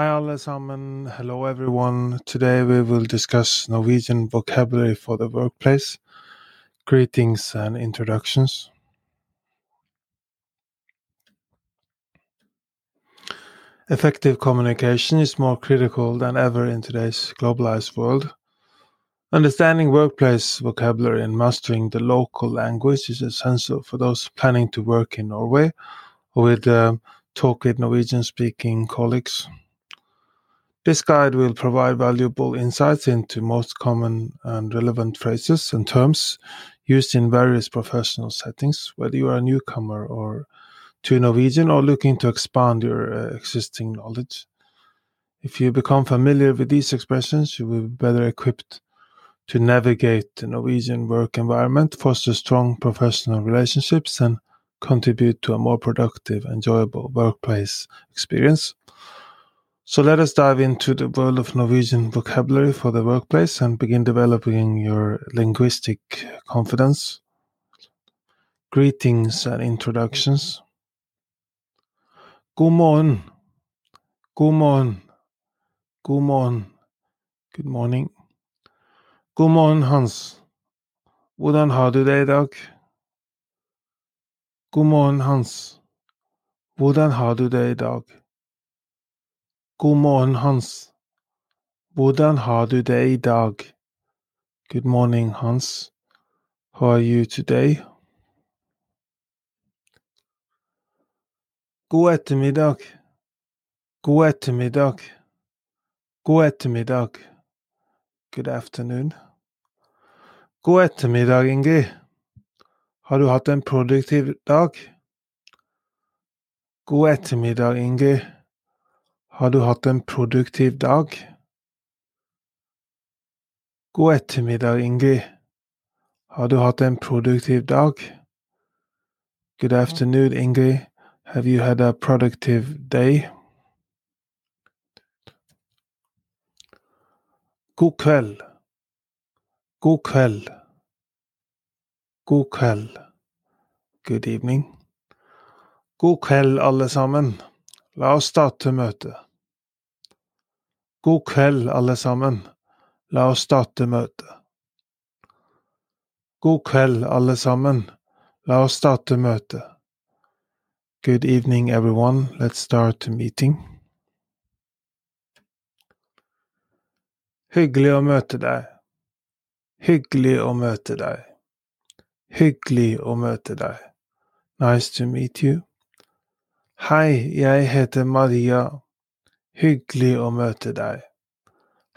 Hi alle sammen. Hello everyone. Today we will discuss Norwegian vocabulary for the workplace. Greetings and introductions. Effective communication is more critical than ever in today's globalized world. Understanding workplace vocabulary and mastering the local language is essential for those planning to work in Norway or with um, talk with Norwegian speaking colleagues. This guide will provide valuable insights into most common and relevant phrases and terms used in various professional settings, whether you are a newcomer or to Norwegian or looking to expand your uh, existing knowledge. If you become familiar with these expressions, you will be better equipped to navigate the Norwegian work environment, foster strong professional relationships, and contribute to a more productive, enjoyable workplace experience. So let us dive into the world of Norwegian vocabulary for the workplace and begin developing your linguistic confidence. Greetings and introductions. God morgen. God morgen. God morgen. Good morning. God morgen, Hans. Hvordan har du det i dag? God morgen, Hans. Hvordan har du det i dag? God morgen, Hans. Hvordan har du det i dag? Good morning, Hans. How are you today? God ettermiddag. God ettermiddag. God ettermiddag. Good afternoon. God ettermiddag, Ingrid. Har du hatt en produktiv dag? God ettermiddag, Ingrid. Har du hatt en produktiv dag? God ettermiddag, Ingrid. Har du hatt en produktiv dag? Good afternoon, Ingrid. Have you had a productive day? God kveld. God kveld. God kveld. Good evening. God kveld, alle sammen. La oss starte møtet. God kveld, alle sammen. La oss starte møtet. God kveld, alle sammen. La oss starte møtet. Good evening, everyone. Let's start the meeting. Hyggelig å møte deg. Hyggelig å møte deg. Hyggelig å møte deg. Nice to meet you. Hei, jeg heter Maria. Hyggelig å møte deg.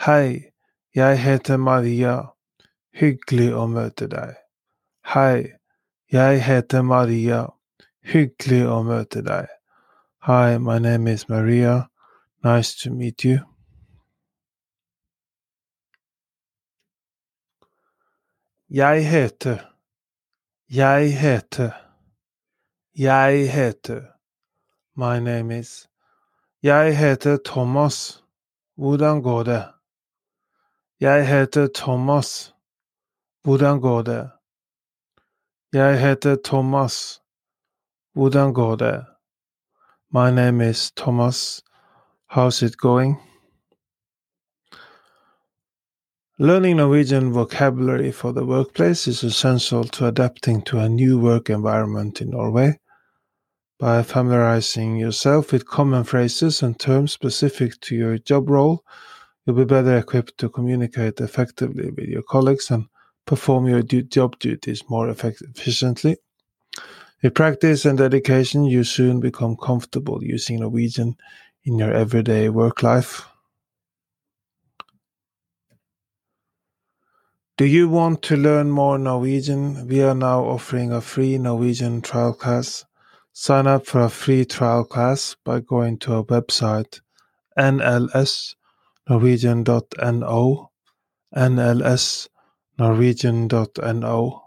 Hei, jeg heter Maria. Hyggelig å møte deg. Hei, jeg heter Maria. Hyggelig å møte deg. Hi, my name is Maria. Nice to meet you. Jeg heter. Jeg heter. Jeg heter. My name is. Jeg heter Thomas. Hvordan går det? Jeg heter Thomas. Hvordan går det? Jeg heter Thomas. Hvordan går det? My name is Thomas. How's it going? Learning Norwegian vocabulary for the workplace is essential to adapting to a new work environment in Norway. By familiarizing yourself with common phrases and terms specific to your job role, you'll be better equipped to communicate effectively with your colleagues and perform your du- job duties more effect- efficiently. With practice and dedication, you soon become comfortable using Norwegian in your everyday work life. Do you want to learn more Norwegian? We are now offering a free Norwegian trial class. Sign up for a free trial class by going to our website nlsnorwegian.no nlsnorwegian.no